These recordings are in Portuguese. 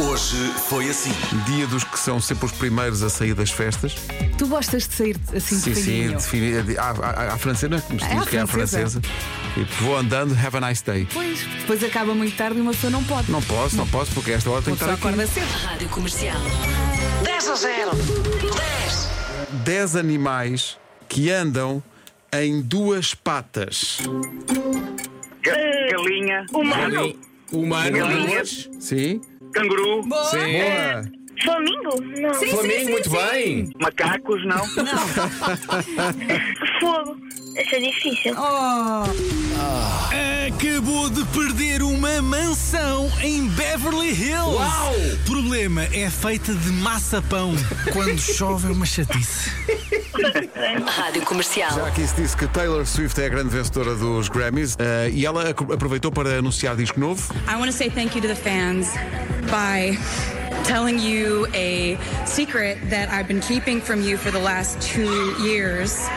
Hoje foi assim. Dia dos que são sempre os primeiros a sair das festas. Tu gostas de sair assim Sim, de sim, defini- à, à, à francesa, não é? como se É, diz à que é a francesa. francesa. Tipo, vou andando, have a nice day. Pois, depois acaba muito tarde e uma pessoa não pode. Não posso, não posso, porque esta hora Uma que estar aqui. acorda cedo. Rádio Comercial. 10 a 0. 10. 10 animais que andam em duas patas. Ga- Galinha, Humano? Humano. Galinhas. Sim? Canguru, Sim. Boa! Flamingo? Não. Flamengo, muito bem. macacos, não? Fogo. É difícil. Oh, Acabou de perder uma mansão em Beverly Hills. Uau! Problema é feita de maçapão. Quando chove é uma chatice. Rádio Comercial. Já aqui se disse que Taylor Swift é a grande vencedora dos Grammys eh, e ela aproveitou para anunciar disco novo. I want to say thank you to the fans by telling you a secret that I've been keeping from you for the last two years,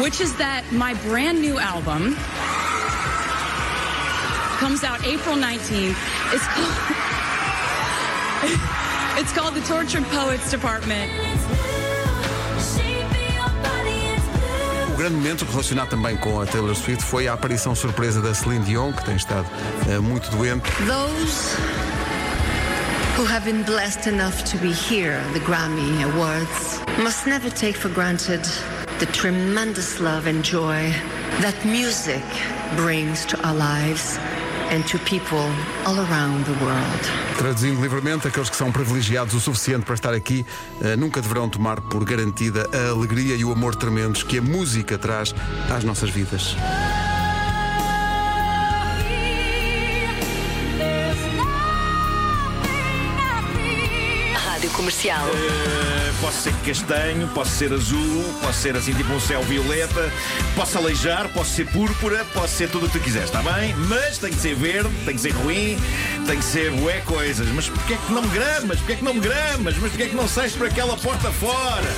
which is that my brand new album comes out April 19th. It's called, it's called The Tortured Poets Department. O grande momento relacionado também com a Taylor Swift foi a aparição surpresa da Celine Dion, que tem estado eh, muito doente. Those who have been blessed enough to be here at the Grammy Awards must never take for granted the tremendous love and joy that music brings to our lives and to people all around the world. Traduzindo livremente, aqueles que são privilegiados o suficiente para estar aqui eh, nunca deverão tomar por garantida a alegria e o amor tremendos que a música traz às nossas vidas. Rádio Comercial. Eh, posso ser castanho, posso ser azul, posso ser assim tipo um céu violeta, posso aleijar, posso ser púrpura, posso ser tudo o que tu quiseres, está bem? Mas tem que ser verde, tem que ser ruim, tem que ser bué coisas. Mas porquê é que não me gramas? Porquê é que não me gramas? Mas porquê é que não sais por aquela porta fora?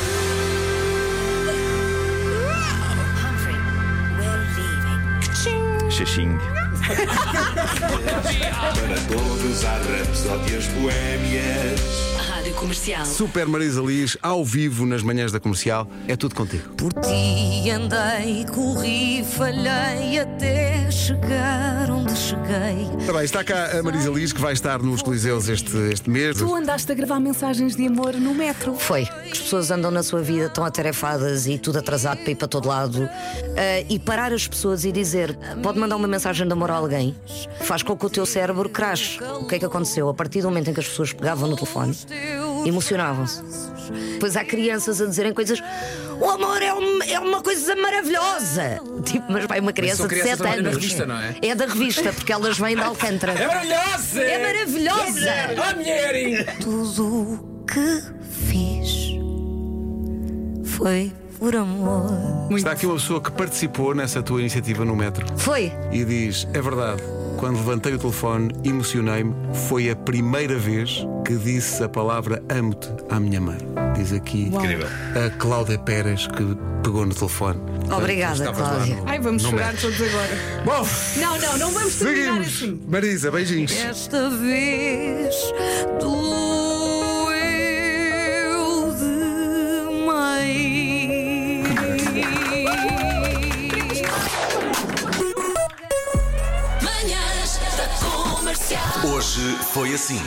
Xaxing. Para todos há rapsódias boémias. Rádio Comercial. Super Marisa Liz, ao vivo nas manhãs da comercial, é tudo contigo. Por ti andei, corri, falhei até chegar onde cheguei. Ora bem, está cá a Marisa Liz, que vai estar nos Coliseus este, este mês. tu andaste a gravar mensagens de amor no metro. Foi. As pessoas andam na sua vida tão atarefadas e tudo atrasado para ir para todo lado. Ah, e parar as pessoas e dizer: pode mandar uma mensagem de amor a alguém, faz com que o teu cérebro crache. O que é que aconteceu? A partir do momento em que as pessoas pegavam no telefone, emocionavam-se. Depois há crianças a dizerem coisas. O amor é, um- é uma coisa maravilhosa. Tipo, mas vai uma criança são de crianças 7 a trabalhar anos. na revista, não é? É da revista, porque elas vêm de Alcântara. É maravilhosa! É maravilhosa! Oh, mulher! Tudo o que fiz foi por amor. Está aqui uma pessoa que participou nessa tua iniciativa no metro Foi. e diz: É verdade, quando levantei o telefone, emocionei-me. Foi a primeira vez que disse a palavra amo-te à minha mãe. Diz aqui Incrível. a Cláudia Pérez que pegou no telefone. Obrigada, Cláudia. no- Ai, vamos chorar todos agora. Bom, Não, não, não vamos terminar seguimos. assim. Marisa, beijinhos. Esta vez doeu demais. Manhãs da Comercial. Hoje foi assim.